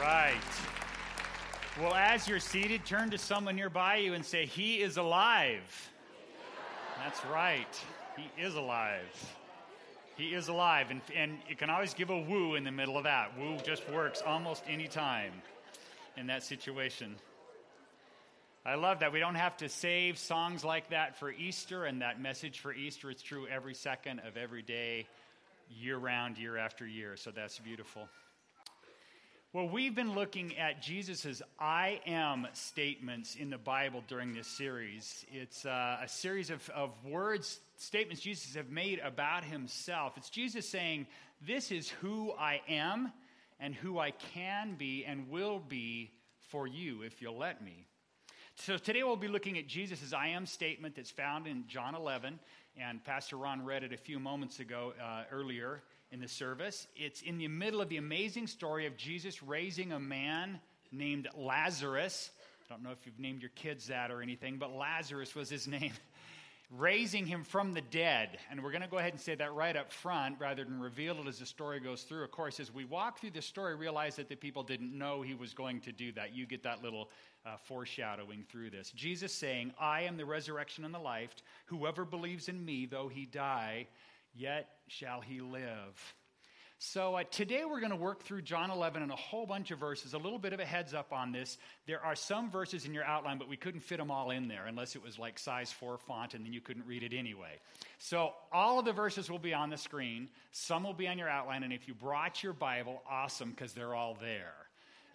right. Well, as you're seated, turn to someone nearby you and say, He is alive. That's right. He is alive. He is alive. And, and you can always give a woo in the middle of that. Woo just works almost any time in that situation. I love that we don't have to save songs like that for Easter, and that message for Easter is true every second of every day, year round, year after year. So that's beautiful. Well, we've been looking at Jesus' I am statements in the Bible during this series. It's uh, a series of, of words, statements Jesus have made about himself. It's Jesus saying, This is who I am and who I can be and will be for you if you'll let me. So today we'll be looking at Jesus' I am statement that's found in John 11, and Pastor Ron read it a few moments ago uh, earlier in the service. It's in the middle of the amazing story of Jesus raising a man named Lazarus. I don't know if you've named your kids that or anything, but Lazarus was his name. raising him from the dead. And we're going to go ahead and say that right up front rather than reveal it as the story goes through. Of course, as we walk through the story, realize that the people didn't know he was going to do that. You get that little uh, foreshadowing through this. Jesus saying, I am the resurrection and the life. Whoever believes in me, though he die, yet shall he live. So uh, today we're going to work through John 11 and a whole bunch of verses. A little bit of a heads up on this. There are some verses in your outline, but we couldn't fit them all in there unless it was like size 4 font and then you couldn't read it anyway. So all of the verses will be on the screen. Some will be on your outline. And if you brought your Bible, awesome, because they're all there.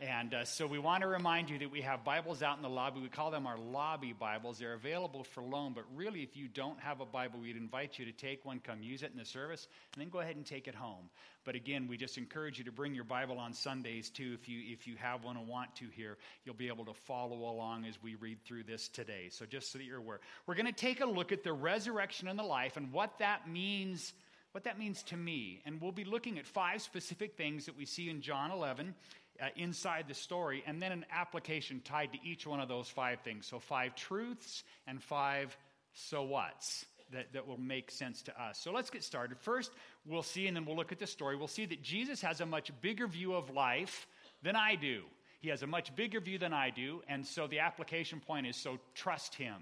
And uh, so we want to remind you that we have Bibles out in the lobby. We call them our lobby Bibles. They're available for loan, but really, if you don't have a Bible, we'd invite you to take one, come use it in the service, and then go ahead and take it home. But again, we just encourage you to bring your Bible on Sundays too. If you if you have one and want to here, you'll be able to follow along as we read through this today. So just so that you're aware, we're going to take a look at the resurrection and the life and what that means what that means to me. And we'll be looking at five specific things that we see in John 11 uh, inside the story, and then an application tied to each one of those five things. So, five truths and five so what's that, that will make sense to us. So, let's get started. First, we'll see, and then we'll look at the story. We'll see that Jesus has a much bigger view of life than I do. He has a much bigger view than I do, and so the application point is so trust him.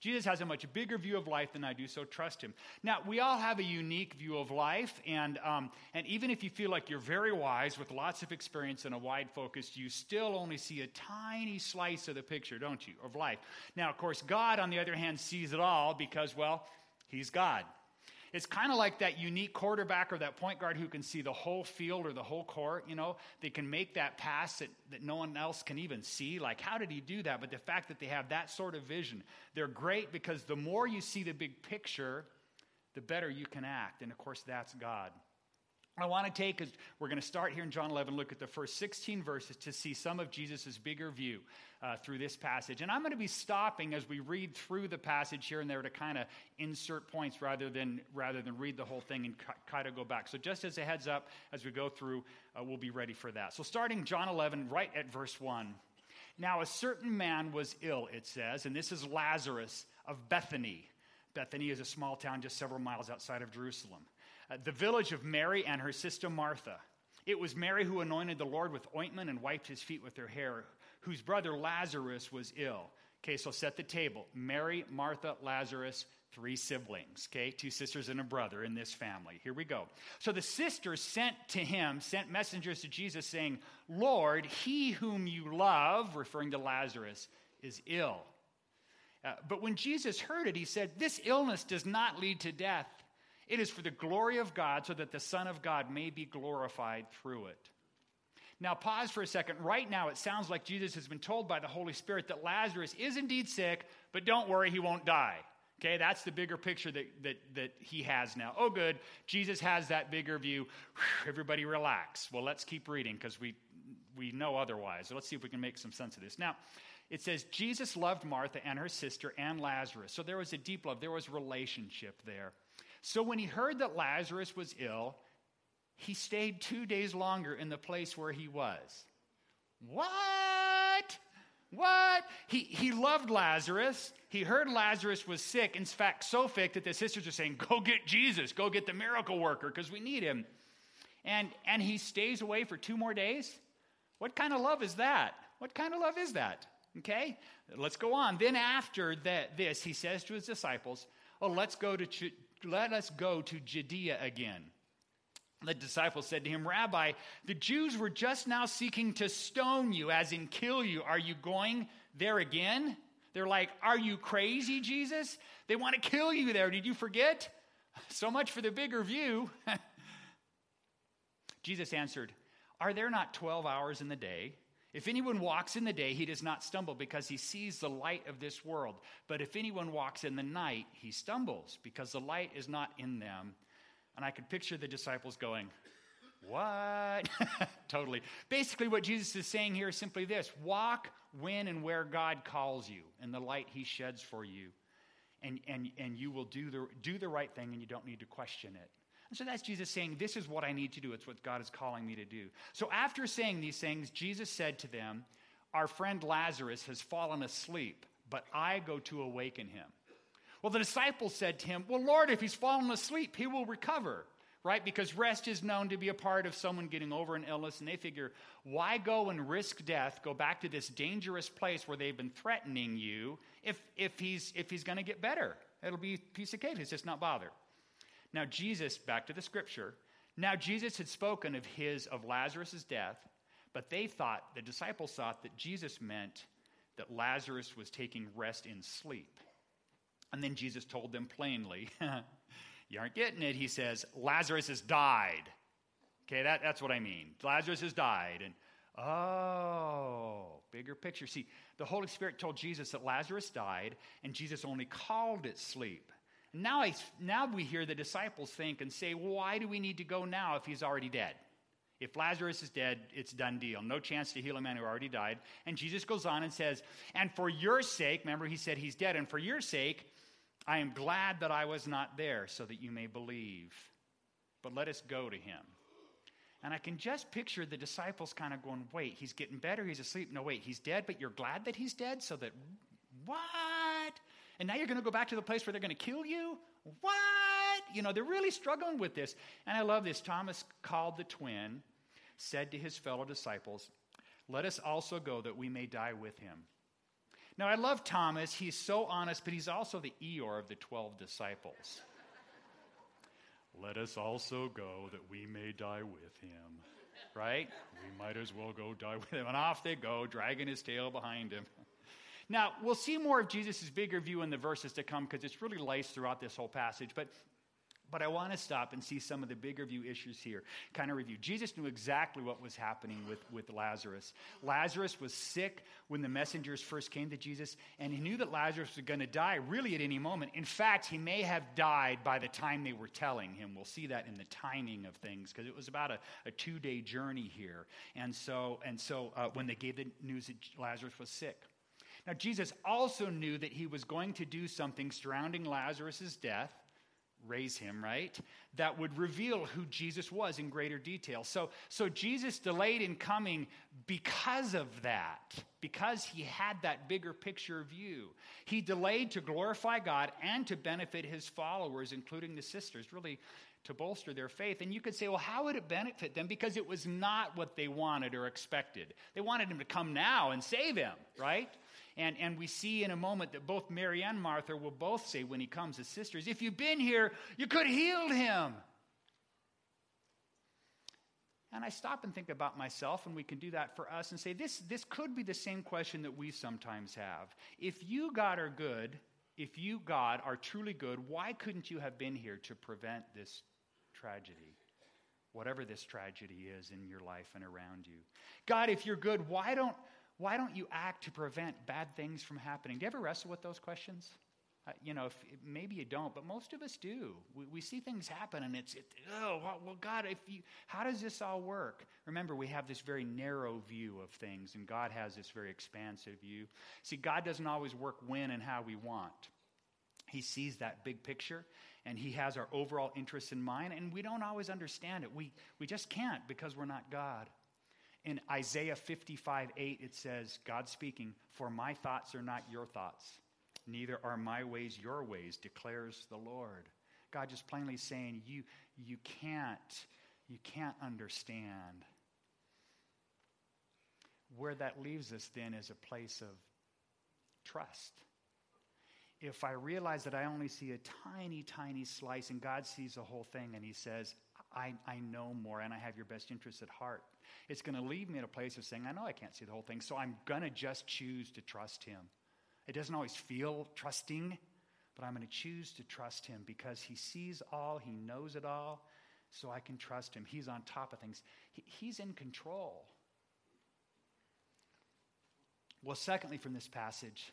Jesus has a much bigger view of life than I do, so trust him. Now, we all have a unique view of life, and, um, and even if you feel like you're very wise with lots of experience and a wide focus, you still only see a tiny slice of the picture, don't you, of life. Now, of course, God, on the other hand, sees it all because, well, he's God. It's kind of like that unique quarterback or that point guard who can see the whole field or the whole court. You know, they can make that pass that, that no one else can even see. Like, how did he do that? But the fact that they have that sort of vision, they're great because the more you see the big picture, the better you can act. And of course, that's God. I want to take, is we're going to start here in John 11, look at the first 16 verses to see some of Jesus' bigger view uh, through this passage. And I'm going to be stopping as we read through the passage here and there to kind of insert points rather than, rather than read the whole thing and kind of go back. So, just as a heads up, as we go through, uh, we'll be ready for that. So, starting John 11, right at verse 1. Now, a certain man was ill, it says, and this is Lazarus of Bethany. Bethany is a small town just several miles outside of Jerusalem uh, the village of Mary and her sister Martha. It was Mary who anointed the Lord with ointment and wiped his feet with her hair, whose brother Lazarus was ill. Okay, so set the table. Mary, Martha, Lazarus, three siblings, okay? Two sisters and a brother in this family. Here we go. So the sisters sent to him, sent messengers to Jesus saying, Lord, he whom you love, referring to Lazarus, is ill. Uh, but when Jesus heard it, he said, This illness does not lead to death. It is for the glory of God, so that the Son of God may be glorified through it. Now, pause for a second. Right now, it sounds like Jesus has been told by the Holy Spirit that Lazarus is indeed sick, but don't worry, he won't die. Okay, that's the bigger picture that, that, that he has now. Oh, good. Jesus has that bigger view. Whew, everybody relax. Well, let's keep reading because we, we know otherwise. So let's see if we can make some sense of this. Now, it says Jesus loved Martha and her sister and Lazarus. So there was a deep love, there was relationship there. So when he heard that Lazarus was ill, he stayed two days longer in the place where he was. What? What? He, he loved Lazarus. He heard Lazarus was sick. In fact, so sick that the sisters are saying, Go get Jesus, go get the miracle worker, because we need him. And, and he stays away for two more days? What kind of love is that? What kind of love is that? Okay, let's go on. Then after that, this, he says to his disciples, "Oh, let's go to let us go to Judea again." The disciples said to him, Rabbi, the Jews were just now seeking to stone you, as in kill you. Are you going there again? They're like, Are you crazy, Jesus? They want to kill you there. Did you forget? So much for the bigger view. Jesus answered, Are there not 12 hours in the day? If anyone walks in the day, he does not stumble because he sees the light of this world. But if anyone walks in the night, he stumbles because the light is not in them. And I could picture the disciples going, What? totally. Basically, what Jesus is saying here is simply this walk when and where God calls you and the light he sheds for you. And, and, and you will do the, do the right thing and you don't need to question it. And so that's Jesus saying, This is what I need to do. It's what God is calling me to do. So after saying these things, Jesus said to them, Our friend Lazarus has fallen asleep, but I go to awaken him. Well, the disciples said to him, Well, Lord, if he's fallen asleep, he will recover, right? Because rest is known to be a part of someone getting over an illness, and they figure, Why go and risk death, go back to this dangerous place where they've been threatening you if, if he's, if he's going to get better? It'll be piece of cake. He's just not bother. Now, Jesus, back to the scripture, now Jesus had spoken of his, of Lazarus' death, but they thought, the disciples thought that Jesus meant that Lazarus was taking rest in sleep. And then Jesus told them plainly, You aren't getting it. He says, Lazarus has died. Okay, that, that's what I mean. Lazarus has died. And oh, bigger picture. See, the Holy Spirit told Jesus that Lazarus died, and Jesus only called it sleep. Now, I, now we hear the disciples think and say, why do we need to go now if he's already dead? If Lazarus is dead, it's done deal. No chance to heal a man who already died. And Jesus goes on and says, And for your sake, remember he said he's dead, and for your sake, I am glad that I was not there so that you may believe. But let us go to him. And I can just picture the disciples kind of going, Wait, he's getting better, he's asleep. No, wait, he's dead, but you're glad that he's dead so that, what? And now you're going to go back to the place where they're going to kill you? What? You know, they're really struggling with this. And I love this. Thomas called the twin, said to his fellow disciples, Let us also go that we may die with him. Now, I love Thomas. He's so honest, but he's also the Eeyore of the 12 disciples. Let us also go that we may die with him. Right? We might as well go die with him. And off they go, dragging his tail behind him. Now, we'll see more of Jesus' bigger view in the verses to come because it's really laced throughout this whole passage. But but I want to stop and see some of the bigger view issues here. Kind of review. Jesus knew exactly what was happening with, with Lazarus. Lazarus was sick when the messengers first came to Jesus, and he knew that Lazarus was going to die really at any moment. In fact, he may have died by the time they were telling him. We'll see that in the timing of things because it was about a, a two day journey here. And so, and so uh, when they gave the news that Lazarus was sick, now, Jesus also knew that he was going to do something surrounding Lazarus' death, raise him, right? That would reveal who Jesus was in greater detail. So, so Jesus delayed in coming because of that, because he had that bigger picture view. He delayed to glorify God and to benefit his followers, including the sisters, really to bolster their faith. And you could say, well, how would it benefit them? Because it was not what they wanted or expected. They wanted him to come now and save him, right? And, and we see in a moment that both Mary and Martha will both say when he comes as sisters, if you'd been here, you could have healed him. And I stop and think about myself, and we can do that for us and say, this, this could be the same question that we sometimes have. If you, God, are good, if you, God, are truly good, why couldn't you have been here to prevent this tragedy? Whatever this tragedy is in your life and around you. God, if you're good, why don't, why don't you act to prevent bad things from happening? Do you ever wrestle with those questions? Uh, you know, if, maybe you don't, but most of us do. We, we see things happen, and it's, it, oh, well, God, if you, how does this all work? Remember, we have this very narrow view of things, and God has this very expansive view. See, God doesn't always work when and how we want. He sees that big picture, and He has our overall interests in mind, and we don't always understand it. We, we just can't because we're not God. In Isaiah 55 8, it says, God speaking, For my thoughts are not your thoughts, neither are my ways your ways, declares the Lord. God just plainly saying, You, you can't, you can't understand. where that leaves us then is a place of trust. If I realize that I only see a tiny, tiny slice and God sees the whole thing and He says, I, I know more and I have your best interests at heart, it's going to leave me in a place of saying, I know I can't see the whole thing, so I'm going to just choose to trust Him. It doesn't always feel trusting, but I'm going to choose to trust Him because He sees all, He knows it all, so I can trust Him. He's on top of things, he, He's in control. Well, secondly, from this passage,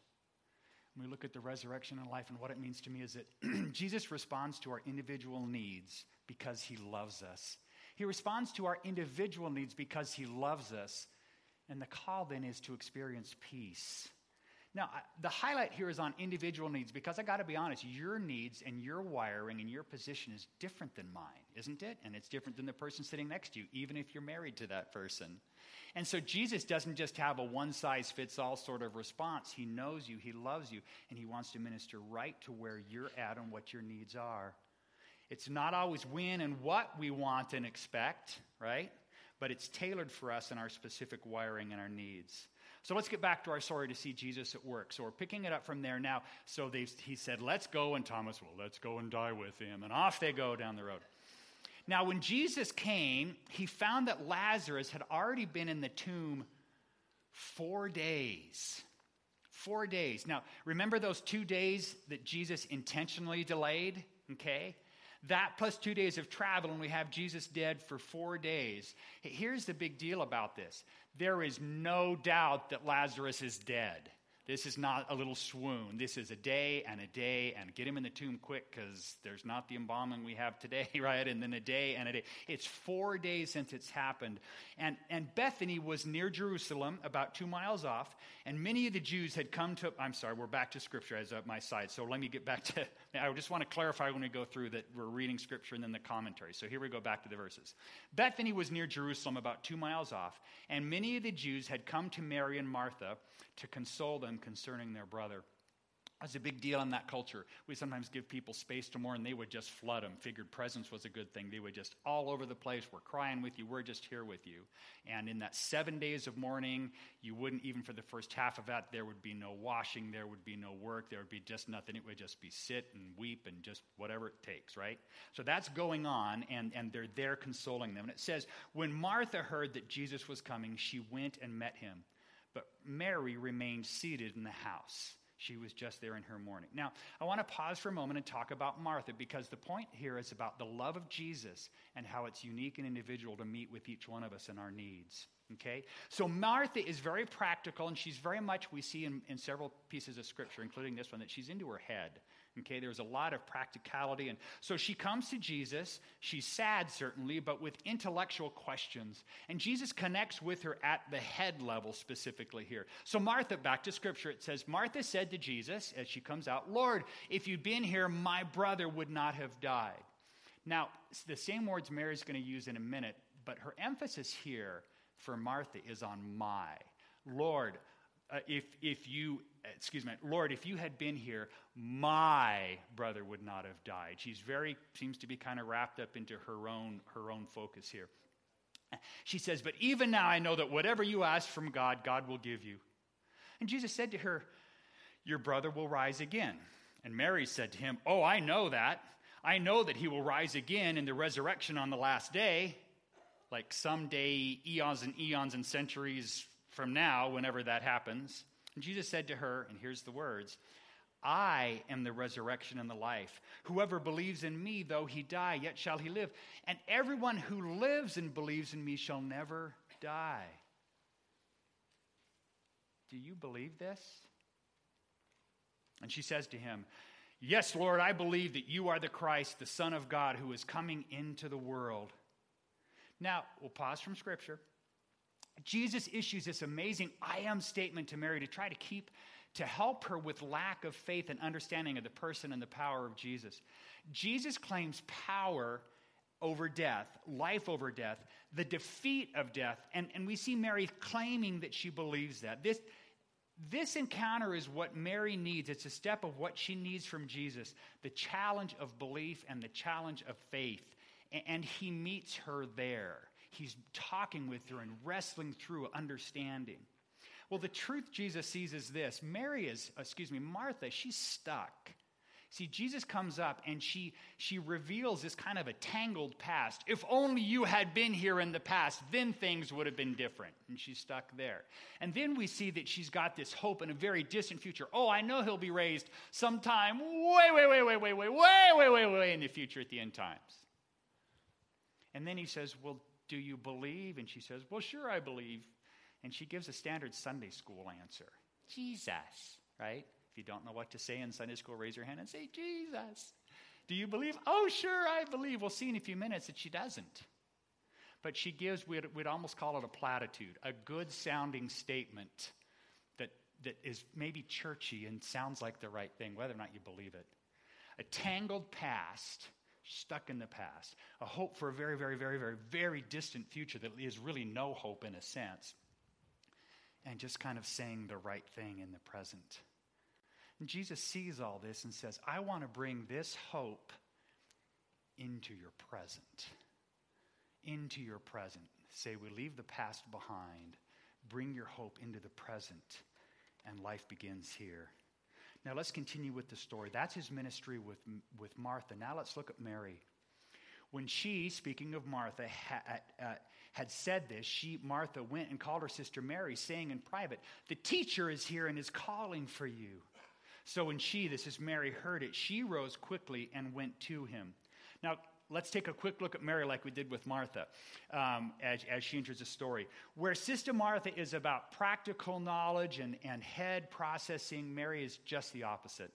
when we look at the resurrection and life and what it means to me, is that Jesus responds to our individual needs because he loves us. He responds to our individual needs because he loves us. And the call then is to experience peace. Now, the highlight here is on individual needs because I got to be honest, your needs and your wiring and your position is different than mine, isn't it? And it's different than the person sitting next to you, even if you're married to that person. And so Jesus doesn't just have a one size fits all sort of response. He knows you, He loves you, and He wants to minister right to where you're at and what your needs are. It's not always when and what we want and expect, right? But it's tailored for us and our specific wiring and our needs. So let's get back to our story to see Jesus at work. So we're picking it up from there now. So he said, Let's go. And Thomas, well, let's go and die with him. And off they go down the road. Now, when Jesus came, he found that Lazarus had already been in the tomb four days. Four days. Now, remember those two days that Jesus intentionally delayed? Okay? That plus two days of travel, and we have Jesus dead for four days. Here's the big deal about this there is no doubt that Lazarus is dead. This is not a little swoon. This is a day and a day, and get him in the tomb quick because there's not the embalming we have today, right? And then a day and a day. It's four days since it's happened. And, and Bethany was near Jerusalem, about two miles off, and many of the Jews had come to. I'm sorry, we're back to scripture as my side. So let me get back to. I just want to clarify when we go through that we're reading scripture and then the commentary. So here we go back to the verses. Bethany was near Jerusalem, about two miles off, and many of the Jews had come to Mary and Martha to console them concerning their brother. That's a big deal in that culture. We sometimes give people space to mourn, they would just flood them. Figured presence was a good thing. They would just all over the place. We're crying with you. We're just here with you. And in that seven days of mourning, you wouldn't even for the first half of that. There would be no washing. There would be no work. There would be just nothing. It would just be sit and weep and just whatever it takes. Right. So that's going on, and and they're there consoling them. And it says when Martha heard that Jesus was coming, she went and met him. Mary remained seated in the house. She was just there in her mourning. Now, I want to pause for a moment and talk about Martha because the point here is about the love of Jesus and how it's unique and individual to meet with each one of us in our needs. Okay? So Martha is very practical, and she's very much, we see in, in several pieces of scripture, including this one, that she's into her head. Okay, there's a lot of practicality. And so she comes to Jesus. She's sad, certainly, but with intellectual questions. And Jesus connects with her at the head level specifically here. So, Martha, back to scripture, it says, Martha said to Jesus as she comes out, Lord, if you'd been here, my brother would not have died. Now, the same words Mary's going to use in a minute, but her emphasis here for Martha is on my. Lord, uh, if, if you, excuse me, Lord, if you had been here, my brother would not have died. She's very, seems to be kind of wrapped up into her own, her own focus here. She says, But even now I know that whatever you ask from God, God will give you. And Jesus said to her, Your brother will rise again. And Mary said to him, Oh, I know that. I know that he will rise again in the resurrection on the last day, like someday, eons and eons and centuries from now, whenever that happens. And Jesus said to her, and here's the words I am the resurrection and the life. Whoever believes in me, though he die, yet shall he live. And everyone who lives and believes in me shall never die. Do you believe this? And she says to him, Yes, Lord, I believe that you are the Christ, the Son of God, who is coming into the world. Now, we'll pause from Scripture. Jesus issues this amazing I am statement to Mary to try to keep, to help her with lack of faith and understanding of the person and the power of Jesus. Jesus claims power over death, life over death, the defeat of death. And, and we see Mary claiming that she believes that. This, this encounter is what Mary needs. It's a step of what she needs from Jesus the challenge of belief and the challenge of faith. And he meets her there. He's talking with her and wrestling through understanding. Well, the truth Jesus sees is this Mary is, excuse me, Martha, she's stuck. See, Jesus comes up and she, she reveals this kind of a tangled past. If only you had been here in the past, then things would have been different. And she's stuck there. And then we see that she's got this hope in a very distant future. Oh, I know he'll be raised sometime way, way, way, way, way, way, way, way, way, way in the future at the end times. And then he says, Well, do you believe? And she says, Well, sure, I believe. And she gives a standard Sunday school answer Jesus, right? If you don't know what to say in Sunday school, raise your hand and say, Jesus. Do you believe? Oh, sure, I believe. We'll see in a few minutes that she doesn't. But she gives, we'd, we'd almost call it a platitude, a good sounding statement that, that is maybe churchy and sounds like the right thing, whether or not you believe it. A tangled past, stuck in the past. A hope for a very, very, very, very, very distant future that is really no hope in a sense. And just kind of saying the right thing in the present. And Jesus sees all this and says, I want to bring this hope into your present. Into your present. Say, we leave the past behind, bring your hope into the present, and life begins here. Now let's continue with the story. That's his ministry with, with Martha. Now let's look at Mary. When she, speaking of Martha, had, uh, had said this, she, Martha, went and called her sister Mary, saying in private, The teacher is here and is calling for you. So when she, this is Mary, heard it, she rose quickly and went to him. Now, let's take a quick look at Mary like we did with Martha um, as, as she enters the story. Where Sister Martha is about practical knowledge and, and head processing, Mary is just the opposite.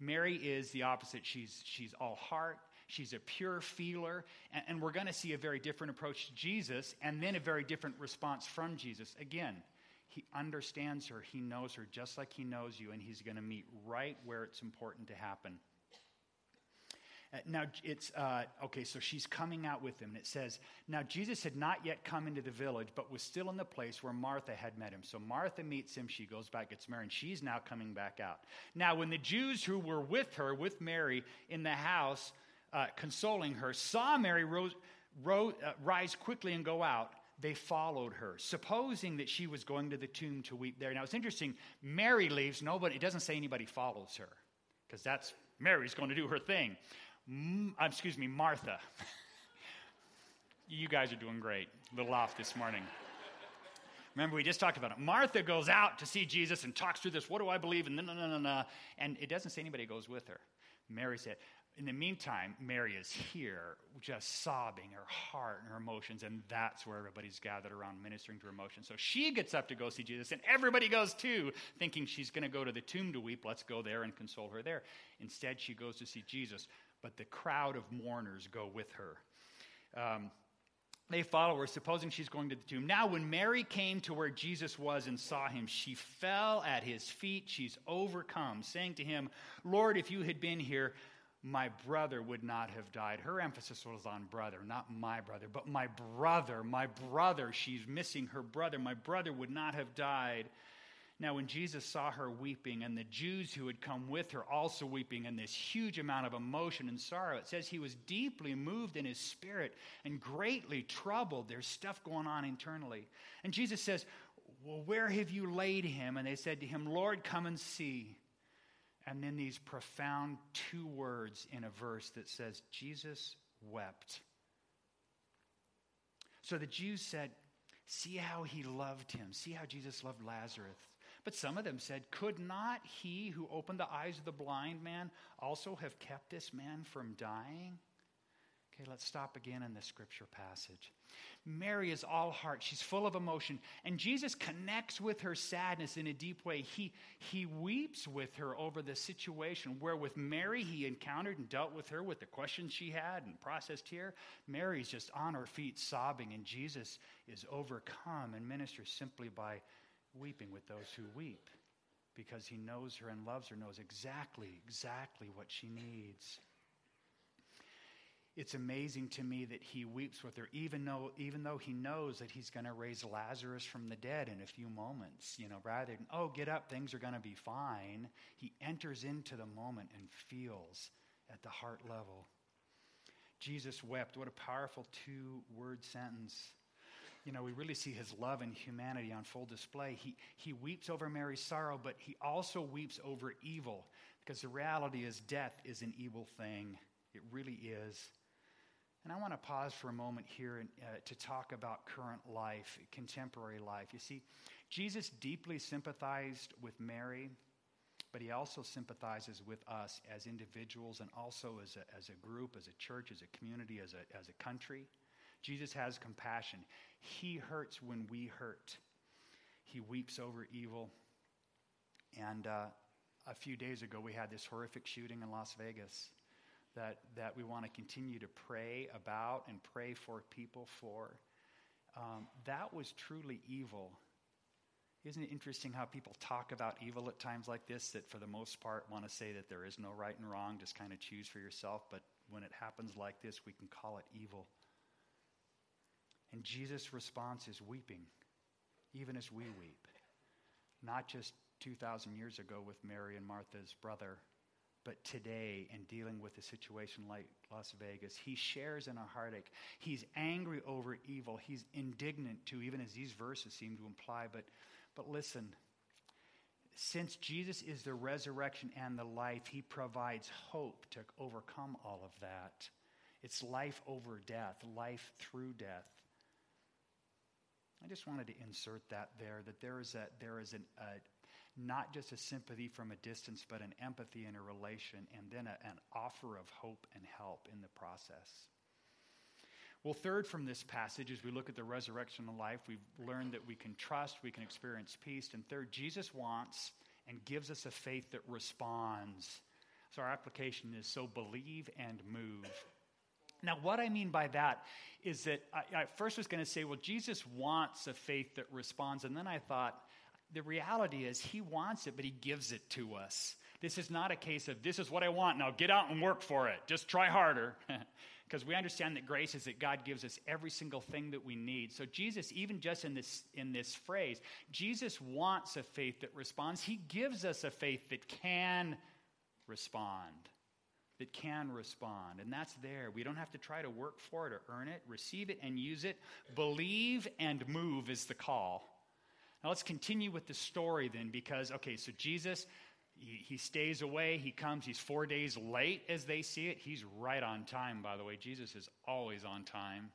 Mary is the opposite. She's, she's all heart, she's a pure feeler, and, and we're going to see a very different approach to Jesus and then a very different response from Jesus. Again, he understands her. He knows her just like he knows you, and he's going to meet right where it's important to happen. Uh, now, it's, uh, okay, so she's coming out with him, and it says, Now Jesus had not yet come into the village, but was still in the place where Martha had met him. So Martha meets him, she goes back, gets married, and she's now coming back out. Now, when the Jews who were with her, with Mary, in the house, uh, consoling her, saw Mary rose, rose, uh, rise quickly and go out, they followed her, supposing that she was going to the tomb to weep there. Now it's interesting, Mary leaves, nobody, it doesn't say anybody follows her, because that's Mary's going to do her thing. M- uh, excuse me, Martha. you guys are doing great. A little off this morning. Remember, we just talked about it. Martha goes out to see Jesus and talks through this. What do I believe? And no, no, no, no, no. And it doesn't say anybody goes with her. Mary said, in the meantime, Mary is here, just sobbing her heart and her emotions, and that's where everybody's gathered around ministering to her emotions. So she gets up to go see Jesus, and everybody goes too, thinking she's going to go to the tomb to weep. Let's go there and console her there. Instead, she goes to see Jesus, but the crowd of mourners go with her. Um, they follow her, supposing she's going to the tomb. Now, when Mary came to where Jesus was and saw him, she fell at his feet. She's overcome, saying to him, Lord, if you had been here, my brother would not have died. Her emphasis was on brother, not my brother, but my brother, my brother. She's missing her brother. My brother would not have died. Now, when Jesus saw her weeping, and the Jews who had come with her also weeping, and this huge amount of emotion and sorrow, it says he was deeply moved in his spirit and greatly troubled. There's stuff going on internally. And Jesus says, Well, where have you laid him? And they said to him, Lord, come and see and then these profound two words in a verse that says, Jesus wept. So the Jews said, See how he loved him. See how Jesus loved Lazarus. But some of them said, Could not he who opened the eyes of the blind man also have kept this man from dying? Okay, let's stop again in the scripture passage. Mary is all heart. She's full of emotion. And Jesus connects with her sadness in a deep way. He, he weeps with her over the situation where, with Mary, he encountered and dealt with her with the questions she had and processed here. Mary's just on her feet sobbing, and Jesus is overcome and ministers simply by weeping with those who weep because he knows her and loves her, knows exactly, exactly what she needs it's amazing to me that he weeps with her, even though, even though he knows that he's going to raise Lazarus from the dead in a few moments. You know, rather than, oh, get up, things are going to be fine, he enters into the moment and feels at the heart level. Jesus wept. What a powerful two word sentence. You know, we really see his love and humanity on full display. He, he weeps over Mary's sorrow, but he also weeps over evil because the reality is death is an evil thing. It really is. And I want to pause for a moment here uh, to talk about current life, contemporary life. You see, Jesus deeply sympathized with Mary, but he also sympathizes with us as individuals and also as a, as a group, as a church, as a community, as a, as a country. Jesus has compassion. He hurts when we hurt. He weeps over evil. And uh, a few days ago, we had this horrific shooting in Las Vegas that, that we want to continue to pray about and pray for people for. Um, that was truly evil. Isn't it interesting how people talk about evil at times like this, that for the most part want to say that there is no right and wrong, just kind of choose for yourself, but when it happens like this, we can call it evil. And Jesus' response is weeping, even as we weep. Not just 2,000 years ago with Mary and Martha's brother, but today in dealing with a situation like Las Vegas. He shares in our heartache. He's angry over evil. He's indignant too, even as these verses seem to imply. But, but listen, since Jesus is the resurrection and the life, he provides hope to overcome all of that. It's life over death, life through death. I just wanted to insert that there, that there is, a, there is an, a, not just a sympathy from a distance, but an empathy and a relation, and then a, an offer of hope and help in the process. Well, third, from this passage, as we look at the resurrection of life, we've learned that we can trust, we can experience peace. And third, Jesus wants and gives us a faith that responds. So our application is so believe and move. Now, what I mean by that is that I, I first was going to say, well, Jesus wants a faith that responds. And then I thought, the reality is he wants it, but he gives it to us. This is not a case of, this is what I want, now get out and work for it. Just try harder. because we understand that grace is that God gives us every single thing that we need. So Jesus, even just in this in this phrase, Jesus wants a faith that responds. He gives us a faith that can respond that can respond. And that's there. We don't have to try to work for it or earn it. Receive it and use it. Believe and move is the call. Now let's continue with the story then, because, okay, so Jesus, he, he stays away. He comes. He's four days late as they see it. He's right on time, by the way. Jesus is always on time.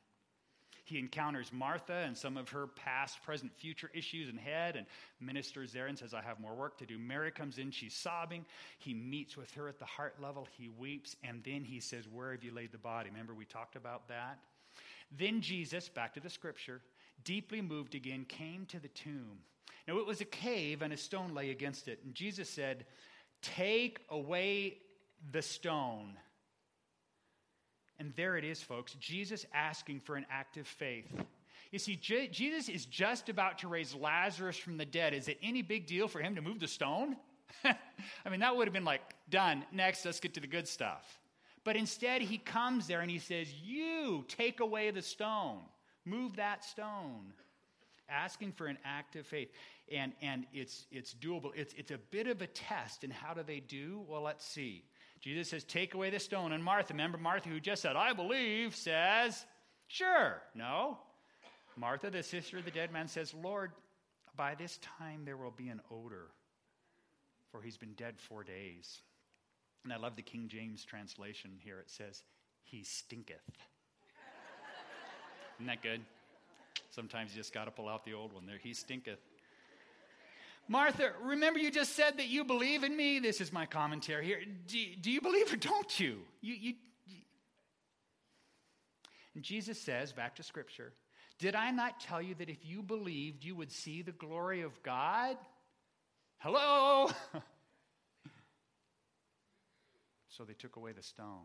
He encounters Martha and some of her past, present, future issues and head and ministers there and says, I have more work to do. Mary comes in, she's sobbing. He meets with her at the heart level. He weeps. And then he says, Where have you laid the body? Remember, we talked about that? Then Jesus, back to the scripture, deeply moved again, came to the tomb. Now it was a cave and a stone lay against it. And Jesus said, Take away the stone. And there it is, folks. Jesus asking for an act of faith. You see, J- Jesus is just about to raise Lazarus from the dead. Is it any big deal for him to move the stone? I mean, that would have been like, done. Next, let's get to the good stuff. But instead, he comes there and he says, You take away the stone, move that stone. Asking for an act of faith. And, and it's, it's doable. It's, it's a bit of a test. And how do they do? Well, let's see. Jesus says, Take away the stone. And Martha, remember Martha who just said, I believe, says, Sure. No. Martha, the sister of the dead man, says, Lord, by this time there will be an odor, for he's been dead four days. And I love the King James translation here. It says, He stinketh. Isn't that good? Sometimes you just got to pull out the old one there. He stinketh. Martha, remember you just said that you believe in me? This is my commentary here. Do, do you believe or don't you? You, you, you? And Jesus says, back to Scripture, Did I not tell you that if you believed, you would see the glory of God? Hello? so they took away the stone.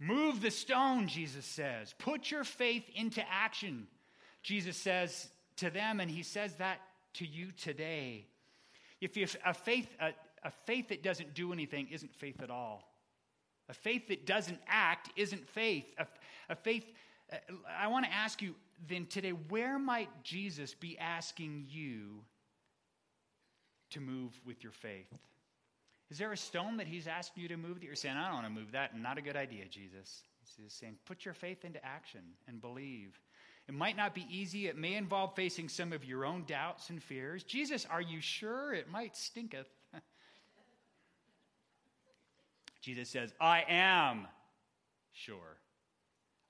Move the stone, Jesus says. Put your faith into action, Jesus says to them, and he says that to you today. If you, a, faith, a, a faith that doesn't do anything isn't faith at all. A faith that doesn't act isn't faith. A, a faith, uh, I want to ask you then today, where might Jesus be asking you to move with your faith? Is there a stone that he's asking you to move that you're saying, I don't want to move that? Not a good idea, Jesus. He's saying, put your faith into action and believe. It might not be easy. It may involve facing some of your own doubts and fears. Jesus, are you sure? It might stinketh. Jesus says, I am sure.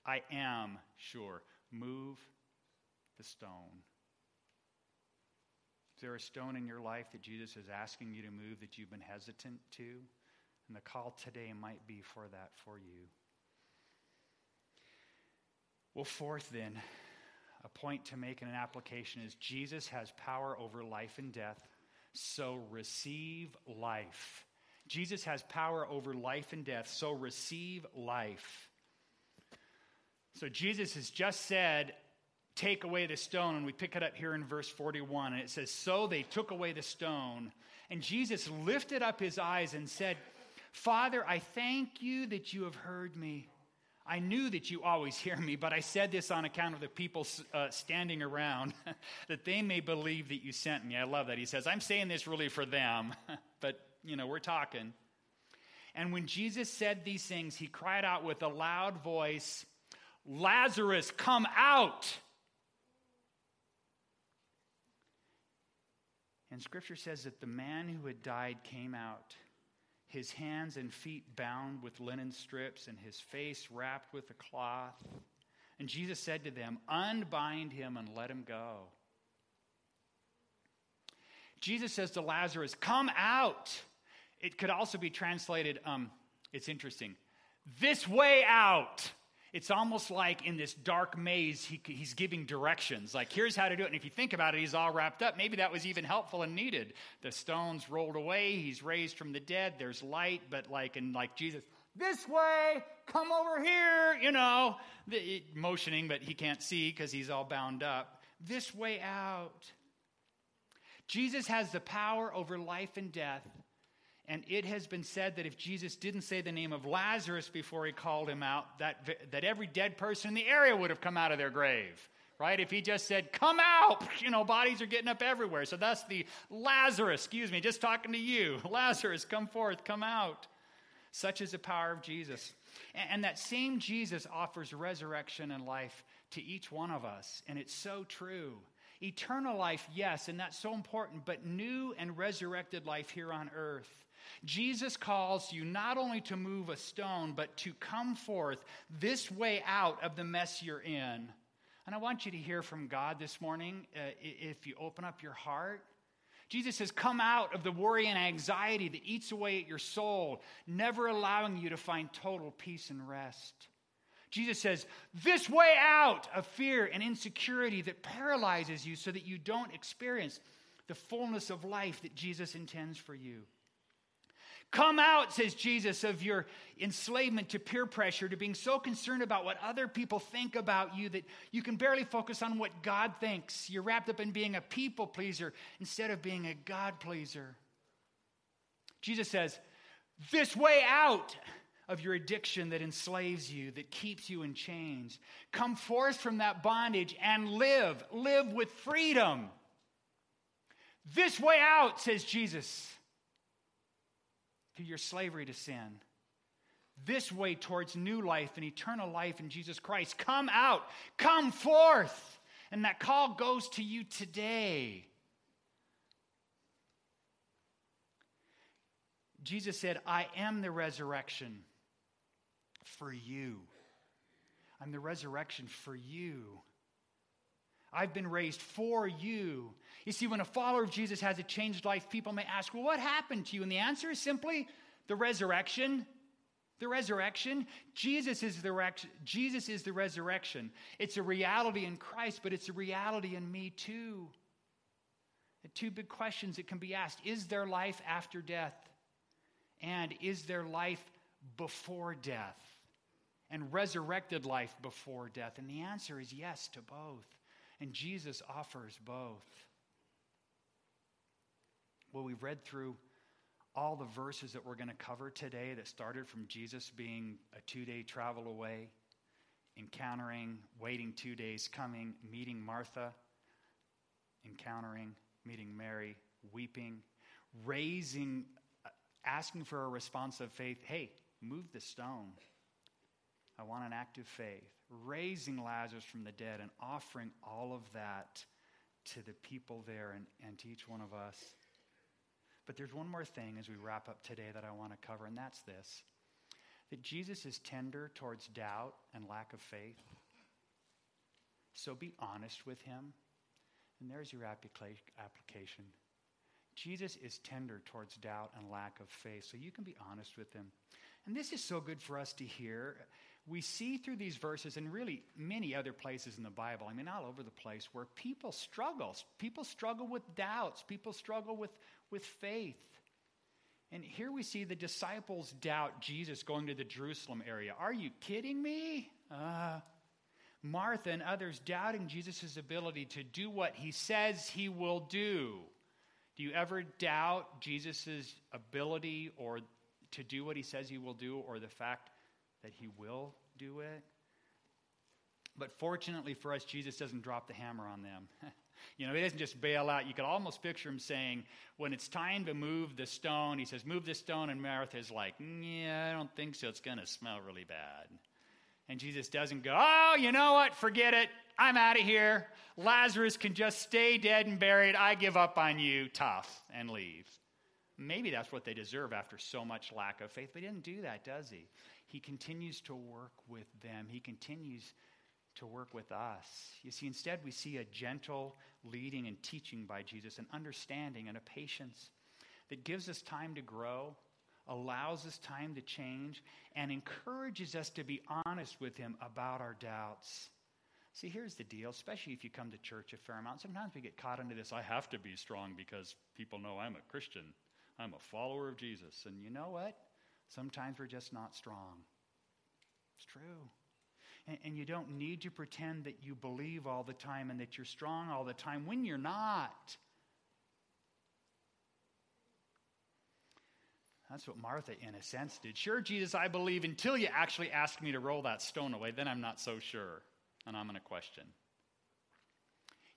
I am sure. Move the stone. Is there a stone in your life that Jesus is asking you to move that you've been hesitant to? And the call today might be for that for you. Well, fourth, then, a point to make in an application is Jesus has power over life and death, so receive life. Jesus has power over life and death, so receive life. So Jesus has just said, Take away the stone. And we pick it up here in verse 41. And it says, So they took away the stone. And Jesus lifted up his eyes and said, Father, I thank you that you have heard me. I knew that you always hear me, but I said this on account of the people uh, standing around, that they may believe that you sent me. I love that. He says, I'm saying this really for them, but, you know, we're talking. And when Jesus said these things, he cried out with a loud voice, Lazarus, come out. And scripture says that the man who had died came out, his hands and feet bound with linen strips, and his face wrapped with a cloth. And Jesus said to them, Unbind him and let him go. Jesus says to Lazarus, Come out. It could also be translated, um, it's interesting, this way out. It's almost like in this dark maze, he, he's giving directions. Like, here's how to do it. And if you think about it, he's all wrapped up. Maybe that was even helpful and needed. The stones rolled away. He's raised from the dead. There's light. But, like, and like Jesus, this way, come over here, you know, the, motioning, but he can't see because he's all bound up. This way out. Jesus has the power over life and death. And it has been said that if Jesus didn't say the name of Lazarus before he called him out, that, that every dead person in the area would have come out of their grave, right? If he just said, Come out, you know, bodies are getting up everywhere. So that's the Lazarus, excuse me, just talking to you. Lazarus, come forth, come out. Such is the power of Jesus. And, and that same Jesus offers resurrection and life to each one of us. And it's so true. Eternal life, yes, and that's so important, but new and resurrected life here on earth. Jesus calls you not only to move a stone, but to come forth this way out of the mess you're in. And I want you to hear from God this morning uh, if you open up your heart. Jesus says, Come out of the worry and anxiety that eats away at your soul, never allowing you to find total peace and rest. Jesus says, This way out of fear and insecurity that paralyzes you so that you don't experience the fullness of life that Jesus intends for you. Come out, says Jesus, of your enslavement to peer pressure, to being so concerned about what other people think about you that you can barely focus on what God thinks. You're wrapped up in being a people pleaser instead of being a God pleaser. Jesus says, This way out of your addiction that enslaves you, that keeps you in chains. Come forth from that bondage and live. Live with freedom. This way out, says Jesus to your slavery to sin. This way towards new life and eternal life in Jesus Christ. Come out, come forth. And that call goes to you today. Jesus said, I am the resurrection for you. I'm the resurrection for you. I've been raised for you. You see, when a follower of Jesus has a changed life, people may ask, Well, what happened to you? And the answer is simply the resurrection. The resurrection. Jesus is the, Jesus is the resurrection. It's a reality in Christ, but it's a reality in me too. The two big questions that can be asked Is there life after death? And is there life before death? And resurrected life before death? And the answer is yes to both. And Jesus offers both. Well, we've read through all the verses that we're going to cover today that started from Jesus being a two day travel away, encountering, waiting two days, coming, meeting Martha, encountering, meeting Mary, weeping, raising, asking for a response of faith hey, move the stone. I want an act of faith. Raising Lazarus from the dead and offering all of that to the people there and, and to each one of us. But there's one more thing as we wrap up today that I want to cover, and that's this that Jesus is tender towards doubt and lack of faith. So be honest with him. And there's your application. Jesus is tender towards doubt and lack of faith, so you can be honest with him. And this is so good for us to hear. We see through these verses and really many other places in the Bible, I mean, all over the place, where people struggle. People struggle with doubts, people struggle with, with faith. And here we see the disciples doubt Jesus going to the Jerusalem area. Are you kidding me? Uh, Martha and others doubting Jesus' ability to do what he says he will do. Do you ever doubt Jesus' ability or to do what he says he will do or the fact that he will do it? But fortunately for us, Jesus doesn't drop the hammer on them. you know, he doesn't just bail out. You could almost picture him saying, when it's time to move the stone, he says, Move the stone. And Martha's like, Yeah, I don't think so. It's going to smell really bad. And Jesus doesn't go, Oh, you know what? Forget it. I'm out of here. Lazarus can just stay dead and buried. I give up on you. Tough. And leave. Maybe that's what they deserve after so much lack of faith. But he didn't do that, does he? He continues to work with them. He continues to work with us. You see, instead, we see a gentle leading and teaching by Jesus, an understanding and a patience that gives us time to grow, allows us time to change, and encourages us to be honest with Him about our doubts. See, here's the deal, especially if you come to church a fair amount. Sometimes we get caught into this I have to be strong because people know I'm a Christian. I'm a follower of Jesus. And you know what? Sometimes we're just not strong. It's true. And, and, you don't need to pretend that you believe all the time and that you're strong all the time when you're not. That's what Martha, in a sense, did. Sure, Jesus, I believe until you actually ask me to roll that stone away, then I'm not so sure. And I'm going to question.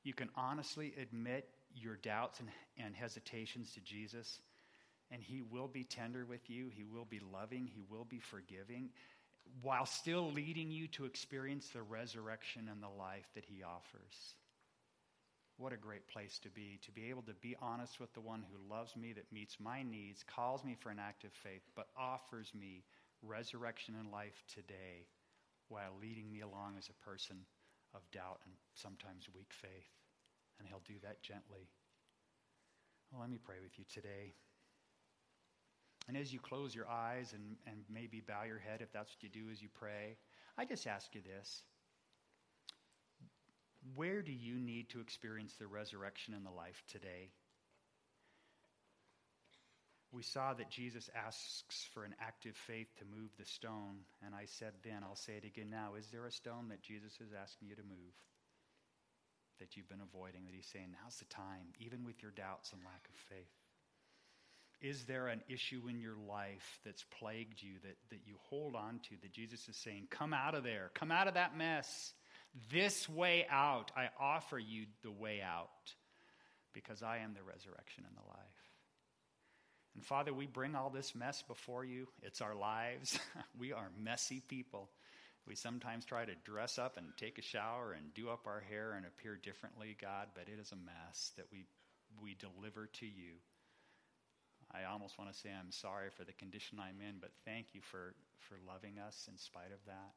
You can honestly admit your doubts and, and hesitations to Jesus, and He will be tender with you. He will be loving. He will be forgiving, while still leading you to experience the resurrection and the life that He offers. What a great place to be, to be able to be honest with the one who loves me, that meets my needs, calls me for an act of faith, but offers me resurrection and life today while leading me along as a person of doubt and sometimes weak faith. And He'll do that gently. Well, let me pray with you today. And as you close your eyes and, and maybe bow your head, if that's what you do as you pray, I just ask you this. Where do you need to experience the resurrection in the life today? we saw that Jesus asks for an active faith to move the stone. And I said then, I'll say it again now. Is there a stone that Jesus is asking you to move that you've been avoiding? That he's saying, now's the time, even with your doubts and lack of faith? Is there an issue in your life that's plagued you that, that you hold on to that Jesus is saying, come out of there, come out of that mess? This way out, I offer you the way out because I am the resurrection and the life. And Father, we bring all this mess before you. It's our lives. we are messy people. We sometimes try to dress up and take a shower and do up our hair and appear differently, God, but it is a mess that we, we deliver to you. I almost want to say I'm sorry for the condition I'm in, but thank you for, for loving us in spite of that.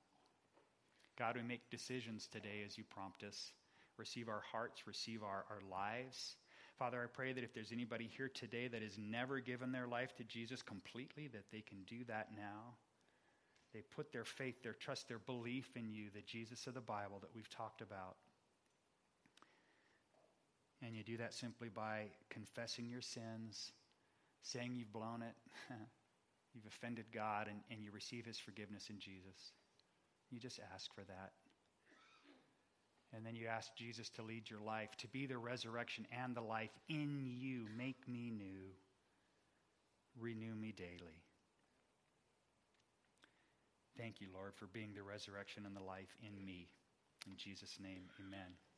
God, we make decisions today as you prompt us. Receive our hearts, receive our, our lives. Father, I pray that if there's anybody here today that has never given their life to Jesus completely, that they can do that now. They put their faith, their trust, their belief in you, the Jesus of the Bible that we've talked about. And you do that simply by confessing your sins, saying you've blown it, you've offended God, and, and you receive his forgiveness in Jesus. You just ask for that. And then you ask Jesus to lead your life, to be the resurrection and the life in you. Make me new. Renew me daily. Thank you, Lord, for being the resurrection and the life in me. In Jesus' name, amen.